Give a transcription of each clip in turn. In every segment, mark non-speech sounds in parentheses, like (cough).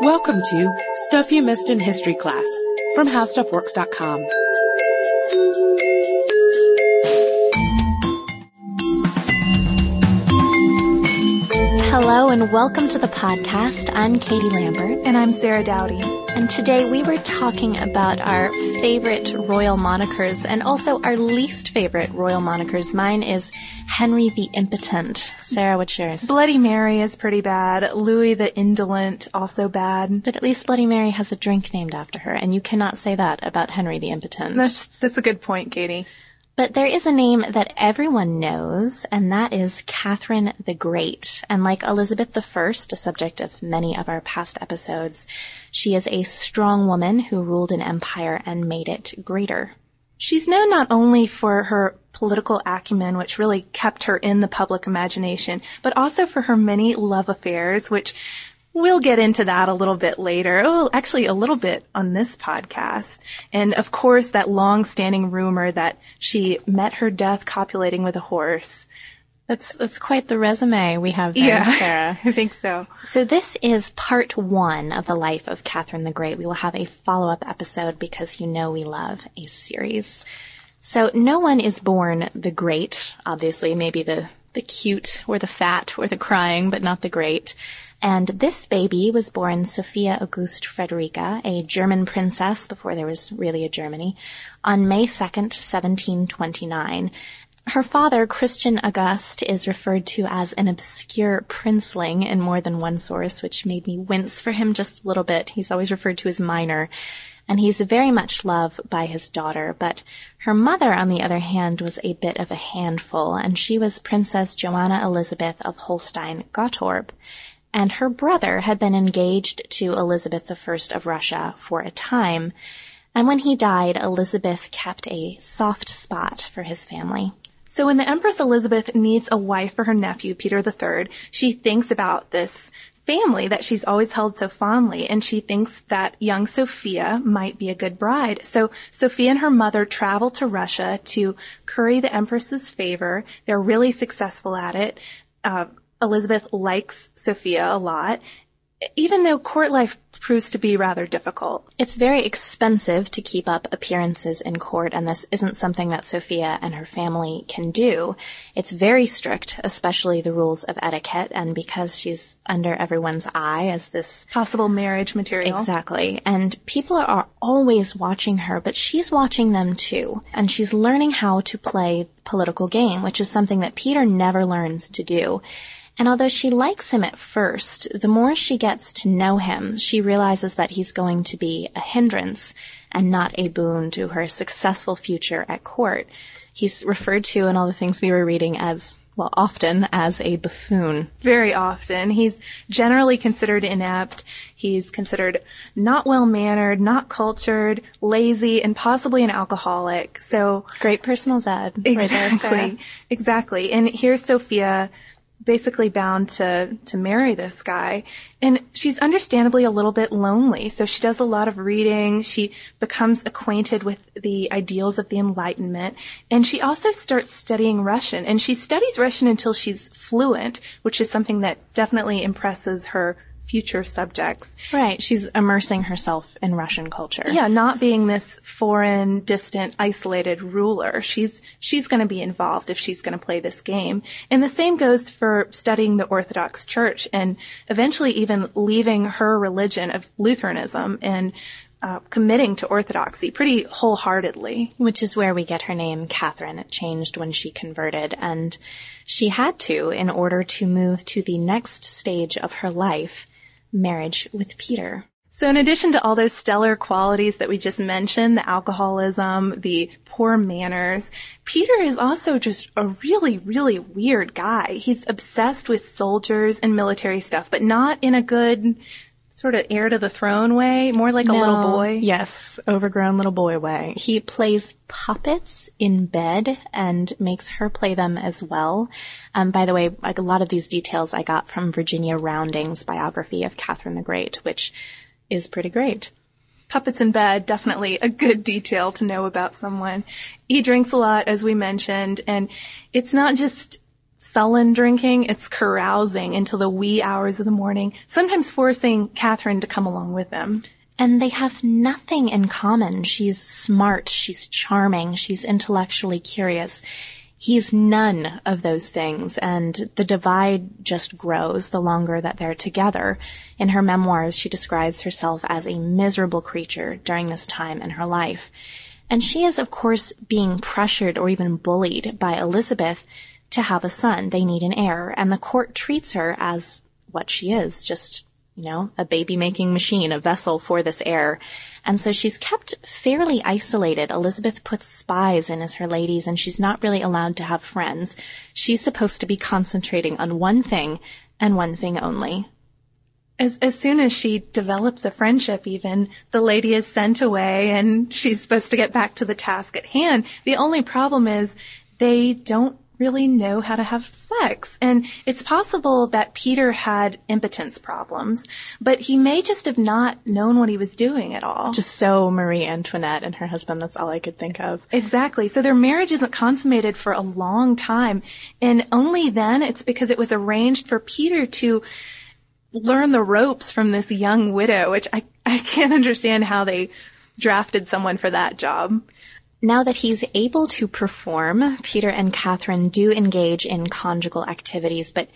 Welcome to Stuff You Missed in History Class from HowStuffWorks.com. Hello and welcome to the podcast. I'm Katie Lambert. And I'm Sarah Dowdy. And today we were talking about our favorite royal monikers and also our least favorite royal monikers. Mine is Henry the Impotent. Sarah, what's yours? Bloody Mary is pretty bad. Louis the Indolent, also bad. But at least Bloody Mary has a drink named after her, and you cannot say that about Henry the Impotent. That's, that's a good point, Katie. But there is a name that everyone knows, and that is Catherine the Great. And like Elizabeth I, a subject of many of our past episodes, she is a strong woman who ruled an empire and made it greater. She's known not only for her political acumen, which really kept her in the public imagination, but also for her many love affairs, which We'll get into that a little bit later. Oh, actually a little bit on this podcast. And of course that long-standing rumor that she met her death copulating with a horse. That's, that's quite the resume we have there, yeah, (laughs) Sarah. I think so. So this is part one of the life of Catherine the Great. We will have a follow-up episode because you know we love a series. So no one is born the great, obviously, maybe the, the cute or the fat or the crying, but not the great. And this baby was born Sophia Auguste Frederica, a German princess before there was really a Germany, on May 2nd, 1729. Her father, Christian August, is referred to as an obscure princeling in more than one source, which made me wince for him just a little bit. He's always referred to as minor. And he's very much loved by his daughter, but her mother, on the other hand, was a bit of a handful, and she was Princess Joanna Elizabeth of Holstein-Gottorp and her brother had been engaged to Elizabeth I of Russia for a time, and when he died, Elizabeth kept a soft spot for his family. So when the Empress Elizabeth needs a wife for her nephew, Peter III, she thinks about this family that she's always held so fondly and she thinks that young Sophia might be a good bride. So Sophia and her mother travel to Russia to curry the Empress's favor. They're really successful at it. Uh, Elizabeth likes Sophia a lot, even though court life proves to be rather difficult. It's very expensive to keep up appearances in court, and this isn't something that Sophia and her family can do. It's very strict, especially the rules of etiquette, and because she's under everyone's eye as this possible marriage material. Exactly. And people are always watching her, but she's watching them too, and she's learning how to play political game, which is something that Peter never learns to do. And although she likes him at first, the more she gets to know him, she realizes that he's going to be a hindrance and not a boon to her successful future at court. He's referred to in all the things we were reading as well, often as a buffoon. Very often. He's generally considered inept. He's considered not well mannered, not cultured, lazy, and possibly an alcoholic. So great personal Zed. Exactly. Right exactly. And here's Sophia basically bound to to marry this guy. And she's understandably a little bit lonely so she does a lot of reading. She becomes acquainted with the ideals of the enlightenment. And she also starts studying russian. And she studies russian until she's fluent which is something that definitely impresses her future subjects. Right. She's immersing herself in Russian culture. Yeah, not being this foreign, distant, isolated ruler. She's, she's gonna be involved if she's gonna play this game. And the same goes for studying the Orthodox Church and eventually even leaving her religion of Lutheranism and uh, committing to orthodoxy pretty wholeheartedly. Which is where we get her name, Catherine. It changed when she converted, and she had to in order to move to the next stage of her life, marriage with Peter. So in addition to all those stellar qualities that we just mentioned, the alcoholism, the poor manners, Peter is also just a really, really weird guy. He's obsessed with soldiers and military stuff, but not in a good, sort of heir to the throne way, more like no, a little boy. Yes, overgrown little boy way. He plays puppets in bed and makes her play them as well. Um, by the way, like a lot of these details I got from Virginia Rounding's biography of Catherine the Great, which is pretty great. Puppets in bed, definitely a good detail to know about someone. He drinks a lot, as we mentioned, and it's not just sullen drinking. It's carousing until the wee hours of the morning, sometimes forcing Catherine to come along with them. And they have nothing in common. She's smart, she's charming, she's intellectually curious. He's none of those things, and the divide just grows the longer that they're together. In her memoirs, she describes herself as a miserable creature during this time in her life. And she is, of course, being pressured or even bullied by Elizabeth to have a son. They need an heir, and the court treats her as what she is, just you know, a baby making machine, a vessel for this heir. And so she's kept fairly isolated. Elizabeth puts spies in as her ladies and she's not really allowed to have friends. She's supposed to be concentrating on one thing and one thing only. As, as soon as she develops a friendship even, the lady is sent away and she's supposed to get back to the task at hand. The only problem is they don't really know how to have sex. And it's possible that Peter had impotence problems, but he may just have not known what he was doing at all. Just so Marie Antoinette and her husband, that's all I could think of. Exactly. So their marriage isn't consummated for a long time. And only then it's because it was arranged for Peter to learn the ropes from this young widow, which I, I can't (laughs) understand how they drafted someone for that job. Now that he's able to perform, Peter and Catherine do engage in conjugal activities, but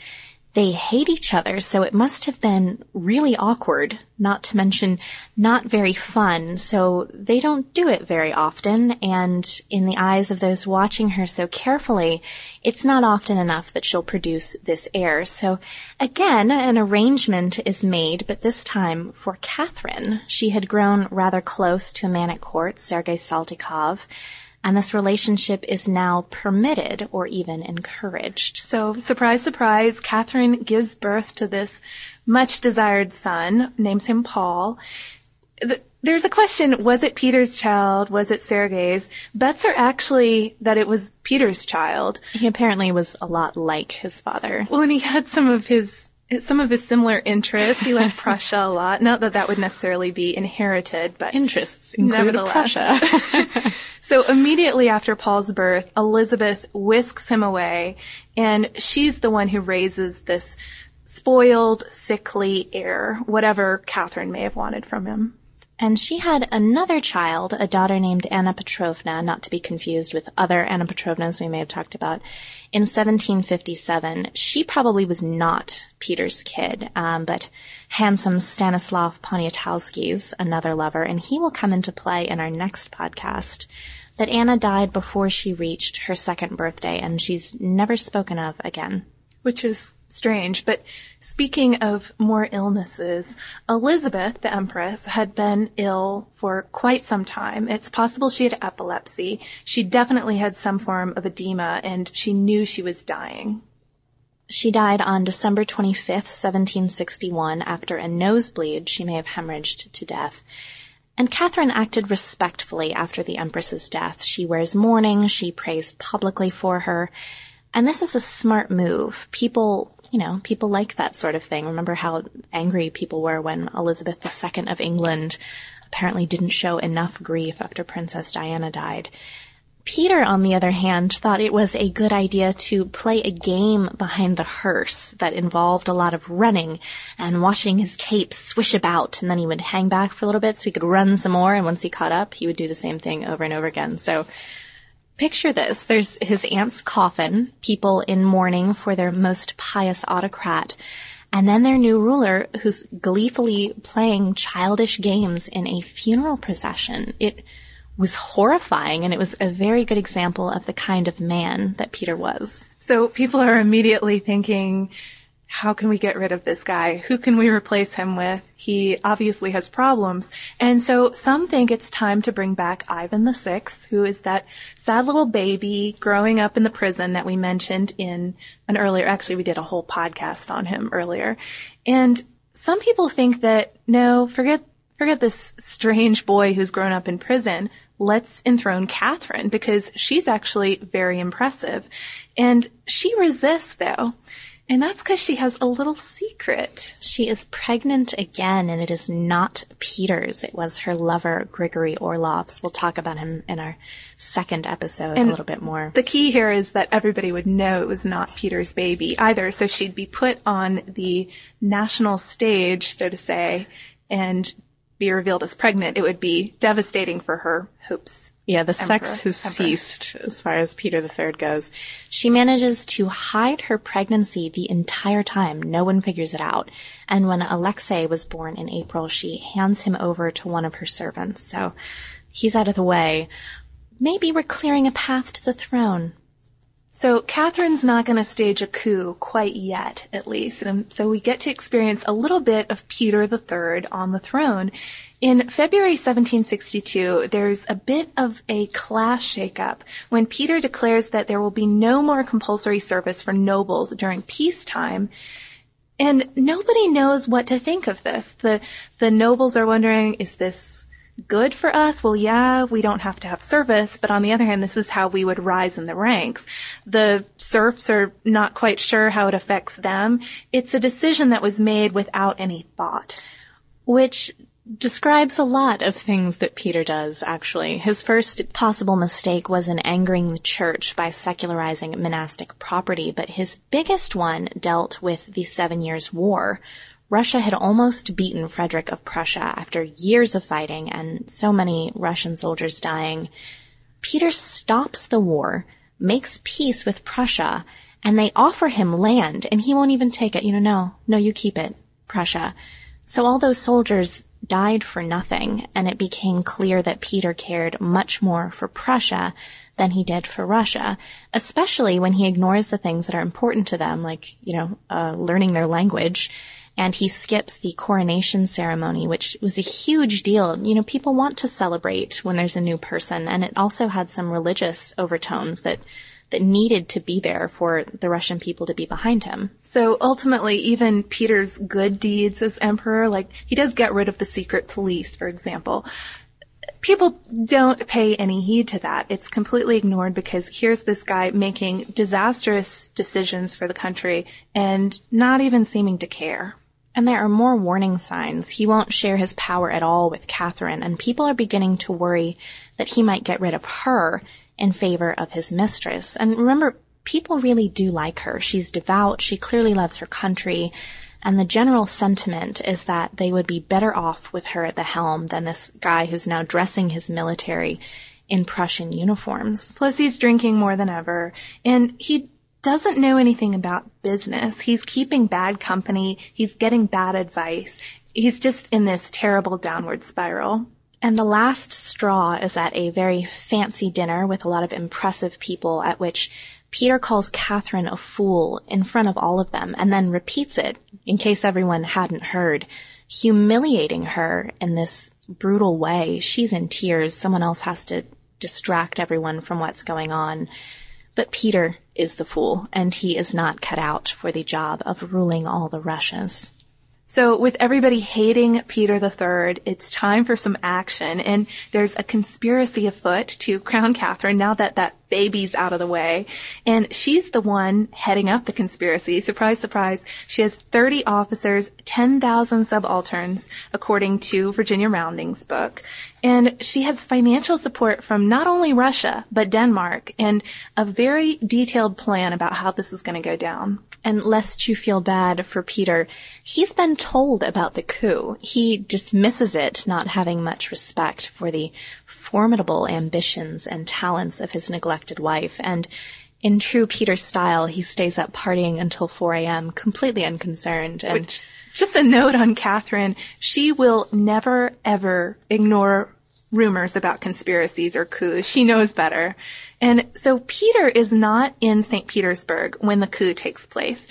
they hate each other, so it must have been really awkward, not to mention not very fun, so they don't do it very often, and in the eyes of those watching her so carefully, it's not often enough that she'll produce this heir. So again, an arrangement is made, but this time for Catherine. She had grown rather close to a man at court, Sergei Saltykov, and this relationship is now permitted or even encouraged. So, surprise, surprise, Catherine gives birth to this much desired son, names him Paul. There's a question, was it Peter's child? Was it Sergei's? Bets are actually that it was Peter's child. He apparently was a lot like his father. Well, and he had some of his some of his similar interests. He liked Prussia a lot. Not that that would necessarily be inherited, but interests include Prussia. (laughs) so immediately after Paul's birth, Elizabeth whisks him away, and she's the one who raises this spoiled, sickly heir, whatever Catherine may have wanted from him. And she had another child, a daughter named Anna Petrovna, not to be confused with other Anna Petrovnas we may have talked about, in 1757. She probably was not Peter's kid, um, but handsome Stanislav Poniatowski's another lover, and he will come into play in our next podcast. But Anna died before she reached her second birthday, and she's never spoken of again. Which is strange. But speaking of more illnesses, Elizabeth, the Empress, had been ill for quite some time. It's possible she had epilepsy. She definitely had some form of edema and she knew she was dying. She died on December 25th, 1761, after a nosebleed. She may have hemorrhaged to death. And Catherine acted respectfully after the Empress's death. She wears mourning, she prays publicly for her, and this is a smart move. People, you know, people like that sort of thing. Remember how angry people were when Elizabeth II of England apparently didn't show enough grief after Princess Diana died. Peter, on the other hand, thought it was a good idea to play a game behind the hearse that involved a lot of running and watching his cape swish about, and then he would hang back for a little bit so he could run some more, and once he caught up, he would do the same thing over and over again. So Picture this. There's his aunt's coffin, people in mourning for their most pious autocrat, and then their new ruler who's gleefully playing childish games in a funeral procession. It was horrifying and it was a very good example of the kind of man that Peter was. So people are immediately thinking, how can we get rid of this guy? Who can we replace him with? He obviously has problems. And so some think it's time to bring back Ivan the Sixth, who is that sad little baby growing up in the prison that we mentioned in an earlier, actually we did a whole podcast on him earlier. And some people think that, no, forget, forget this strange boy who's grown up in prison. Let's enthrone Catherine because she's actually very impressive. And she resists though. And that's because she has a little secret. She is pregnant again, and it is not Peter's. It was her lover, Grigory Orlov's. We'll talk about him in our second episode And a little bit more. The key here is that everybody would know it was not Peter's baby either, so she'd be put on the national stage, so to say, and be revealed as pregnant. It would be devastating for her hopes. Yeah, the Emperor, sex has empress. ceased as far as Peter III goes. She manages to hide her pregnancy the entire time. No one figures it out. And when Alexei was born in April, she hands him over to one of her servants. So he's out of the way. Maybe we're clearing a path to the throne. So Catherine's not going to stage a coup quite yet, at least. And so we get to experience a little bit of Peter III on the throne. In February 1762, there's a bit of a class shakeup when Peter declares that there will be no more compulsory service for nobles during peacetime. And nobody knows what to think of this. The, the nobles are wondering, is this good for us? Well, yeah, we don't have to have service, but on the other hand, this is how we would rise in the ranks. The serfs are not quite sure how it affects them. It's a decision that was made without any thought. which describes a lot of things that Peter does, actually. His first possible mistake was in angering the church by secularizing monastic property, but his biggest one dealt with the Seven Years' War. Russia had almost beaten Frederick of Prussia after years of fighting and so many Russian soldiers dying. Peter stops the war, makes peace with Prussia, and they offer him land, and he won't even take it. You know, no, no, you keep it, Prussia. So all those soldiers died for nothing, and it became clear that Peter cared much more for Prussia than he did for Russia, especially when he ignores the things that are important to them, like, you know, uh, learning their language. And he skips the coronation ceremony, which was a huge deal. You know, people want to celebrate when there's a new person, and it also had some religious overtones that that needed to be there for the Russian people to be behind him. So ultimately, even Peter's good deeds as emperor, like he does get rid of the secret police, for example. People don't pay any heed to that. It's completely ignored because here's this guy making disastrous decisions for the country and not even seeming to care. And there are more warning signs. He won't share his power at all with Catherine, and people are beginning to worry that he might get rid of her in favor of his mistress. And remember, people really do like her. She's devout, she clearly loves her country, and the general sentiment is that they would be better off with her at the helm than this guy who's now dressing his military in Prussian uniforms. Plus he's drinking more than ever and he doesn't know anything about business. He's keeping bad company. He's getting bad advice. He's just in this terrible downward spiral. And the last straw is at a very fancy dinner with a lot of impressive people at which Peter calls Catherine a fool in front of all of them and then repeats it in case everyone hadn't heard, humiliating her in this brutal way. She's in tears. Someone else has to distract everyone from what's going on. But Peter is the fool and he is not cut out for the job of ruling all the Russias. So with everybody hating Peter III, it's time for some action and there's a conspiracy afoot to crown Catherine now that that baby's out of the way. And she's the one heading up the conspiracy. Surprise, surprise. She has 30 officers, 10,000 subalterns, according to Virginia Rounding's book. And she has financial support from not only Russia, but Denmark and a very detailed plan about how this is going to go down. And lest you feel bad for Peter, he's been told about the coup. He dismisses it, not having much respect for the formidable ambitions and talents of his neglected wife. And in true Peter style, he stays up partying until 4 a.m., completely unconcerned. And Which, just a note on Catherine, she will never ever ignore rumors about conspiracies or coups. She knows better. And so Peter is not in St. Petersburg when the coup takes place.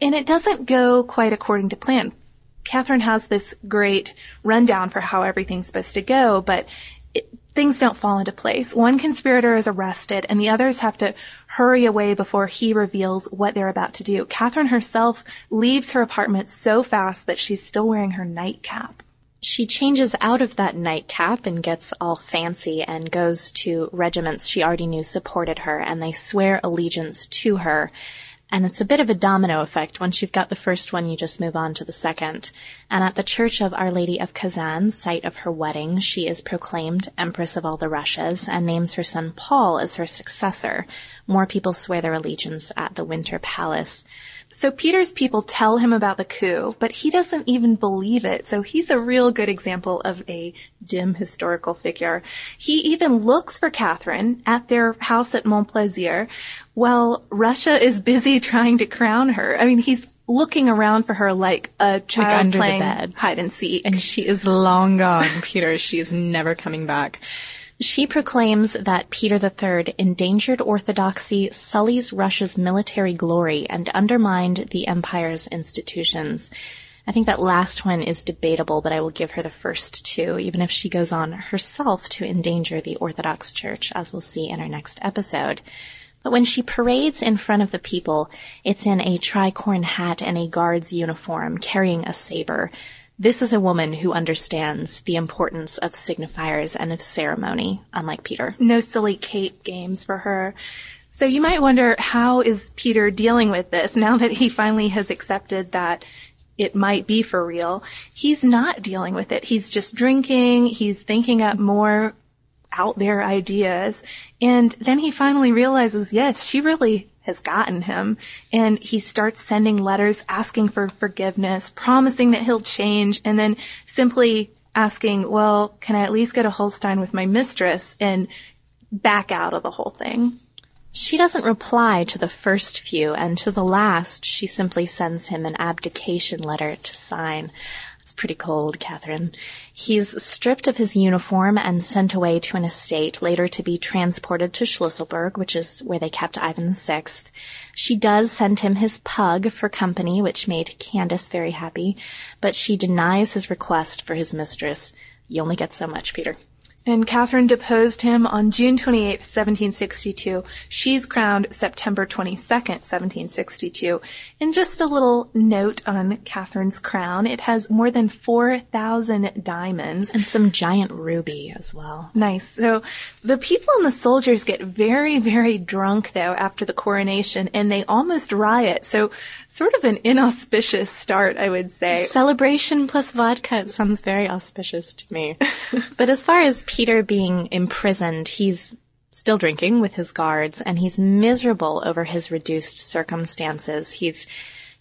And it doesn't go quite according to plan. Catherine has this great rundown for how everything's supposed to go, but things don't fall into place. One conspirator is arrested and the others have to hurry away before he reveals what they're about to do. Catherine herself leaves her apartment so fast that she's still wearing her nightcap. she changes out of that nightcap and gets all fancy and goes to regiments she already knew supported her and they swear allegiance to her. And it's a bit of a domino effect. Once you've got the first one, you just move on to the second. And at the Church of Our Lady of Kazan, site of her wedding, she is proclaimed Empress of all the Russias and names her son Paul as her successor. More people swear their allegiance at the Winter Palace. So Peter's people tell him about the coup, but he doesn't even believe it. So he's a real good example of a dim historical figure. He even looks for Catherine at their house at Montplaisir while Russia is busy (laughs) trying to crown her. I mean, he's looking around for her like a child like playing hide and seek. And she is long gone, Peter. She is never coming back. She proclaims that Peter III endangered orthodoxy, sullies Russia's military glory, and undermined the empire's institutions. I think that last one is debatable, but I will give her the first two, even if she goes on herself to endanger the Orthodox Church, as we'll see in our next episode. But when she parades in front of the people, it's in a tricorn hat and a guard's uniform, carrying a saber. This is a woman who understands the importance of signifiers and of ceremony, unlike Peter. no silly cape games for her. So you might wonder how is Peter dealing with this now that he finally has accepted that it might be for real. He's not dealing with it. He's just drinking. He's thinking up more out there ideas. And then he finally realizes, yes, she really has gotten him. And he starts sending letters asking for forgiveness, promising that he'll change, and then simply asking, well, can I at least go to Holstein with my mistress and back out of the whole thing? She doesn't reply to the first few, and to the last, she simply sends him an abdication letter to sign. It's pretty cold, Catherine. He's stripped of his uniform and sent away to an estate, later to be transported to Schlüsselburg, which is where they kept Ivan VI. She does send him his pug for company, which made Candace very happy, but she denies his request for his mistress. You only get so much, Peter. And Catherine deposed him on June 28, 1762. She's crowned September 22nd, 1762. And just a little note on Catherine's crown. It has more than 4,000 diamonds. And some giant ruby as well. Nice. So the people and the soldiers get very, very drunk though after the coronation and they almost riot. So sort of an inauspicious start, I would say. Celebration plus vodka sounds very auspicious to me. (laughs) but as far as Peter being imprisoned, he's still drinking with his guards and he's miserable over his reduced circumstances. He's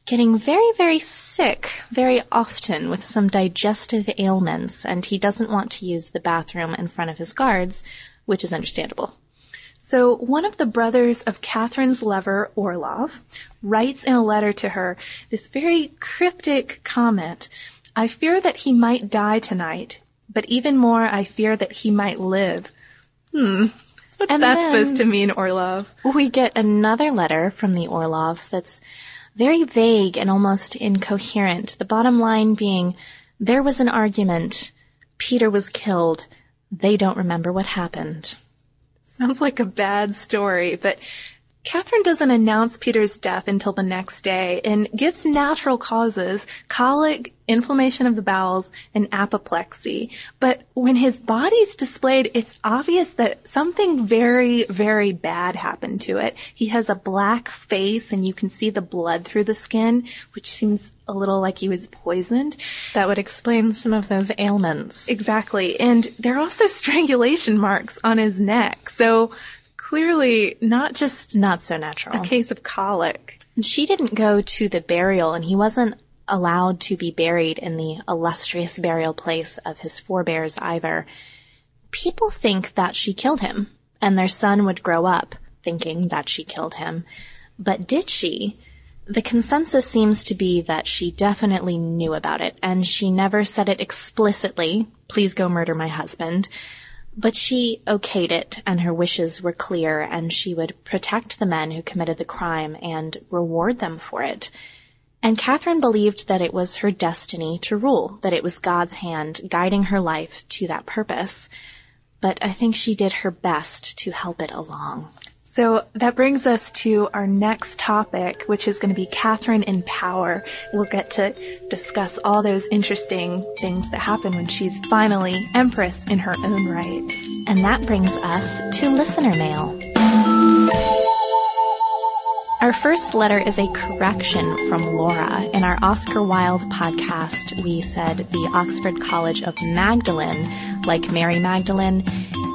getting very, very sick very often with some digestive ailments and he doesn't want to use the bathroom in front of his guards, which is understandable. So one of the brothers of Catherine's lover, Orlov, writes in a letter to her this very cryptic comment. I fear that he might die tonight, but even more I fear that he might live. Hmm. What's And that supposed to mean, Orlov? We get another letter from the Orlovs that's very vague and almost incoherent. The bottom line being, there was an argument. Peter was killed. They don't remember what happened. Sounds like a bad story, but Catherine doesn't announce Peter's death until the next day and gives natural causes, colic, inflammation of the bowels, and apoplexy. But when his body's displayed, it's obvious that something very, very bad happened to it. He has a black face and you can see the blood through the skin, which seems a little like he was poisoned. That would explain some of those ailments. Exactly. And there are also (laughs) strangulation marks on his neck. So clearly not just Not so natural. a case of colic. She didn't go to the burial and he wasn't allowed to be buried in the illustrious burial place of his forebears either. People think that she killed him and their son would grow up thinking that she killed him. But did she? The consensus seems to be that she definitely knew about it and she never said it explicitly, please go murder my husband. But she okayed it, and her wishes were clear, and she would protect the men who committed the crime and reward them for it. And Catherine believed that it was her destiny to rule, that it was God's hand guiding her life to that purpose. But I think she did her best to help it along. So that brings us to our next topic, which is going to be Catherine in power. We'll get to discuss all those interesting things that happen when she's finally empress in her own right. And that brings us to listener mail. Our first letter is a correction from Laura. In our Oscar Wilde podcast, we said the Oxford College of Magdalen, like Mary Magdalene,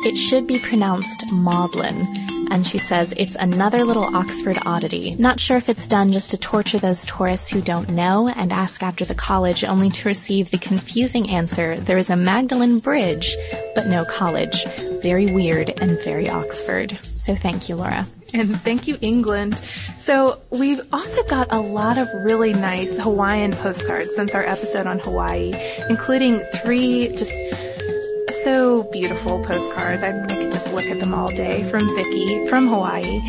it should be pronounced Maudlin. And she says it's another little Oxford oddity. Not sure if it's done just to torture those tourists who don't know and ask after the college only to receive the confusing answer, there is a Magdalen Bridge, but no college. Very weird and very Oxford. So thank you, Laura. And thank you, England. So we've also got a lot of really nice Hawaiian postcards since our episode on Hawaii, including three just so beautiful postcards. I, I could just look at them all day from Vicky from Hawaii.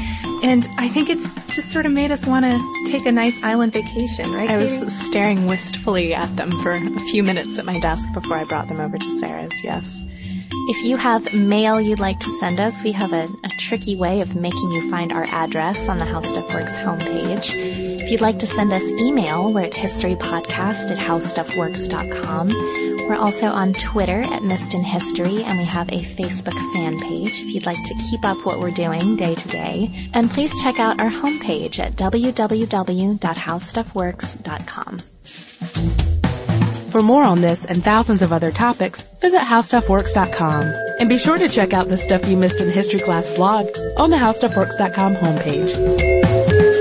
And I think it's just sort of made us want to take a nice island vacation, right? I was staring wistfully at them for a few minutes at my desk before I brought them over to Sarah's, yes. If you have mail you'd like to send us, we have a, a, tricky way of making you find our address on the How Stuff Works homepage. If you'd like to send us email, we're at historypodcast at howstuffworks.com. We're also on Twitter at Missed in History, and we have a Facebook fan page if you'd like to keep up what we're doing day to day. And please check out our homepage at www.howstuffworks.com. For more on this and thousands of other topics, visit howstuffworks.com. And be sure to check out the Stuff You Missed in History class blog on the howstuffworks.com homepage.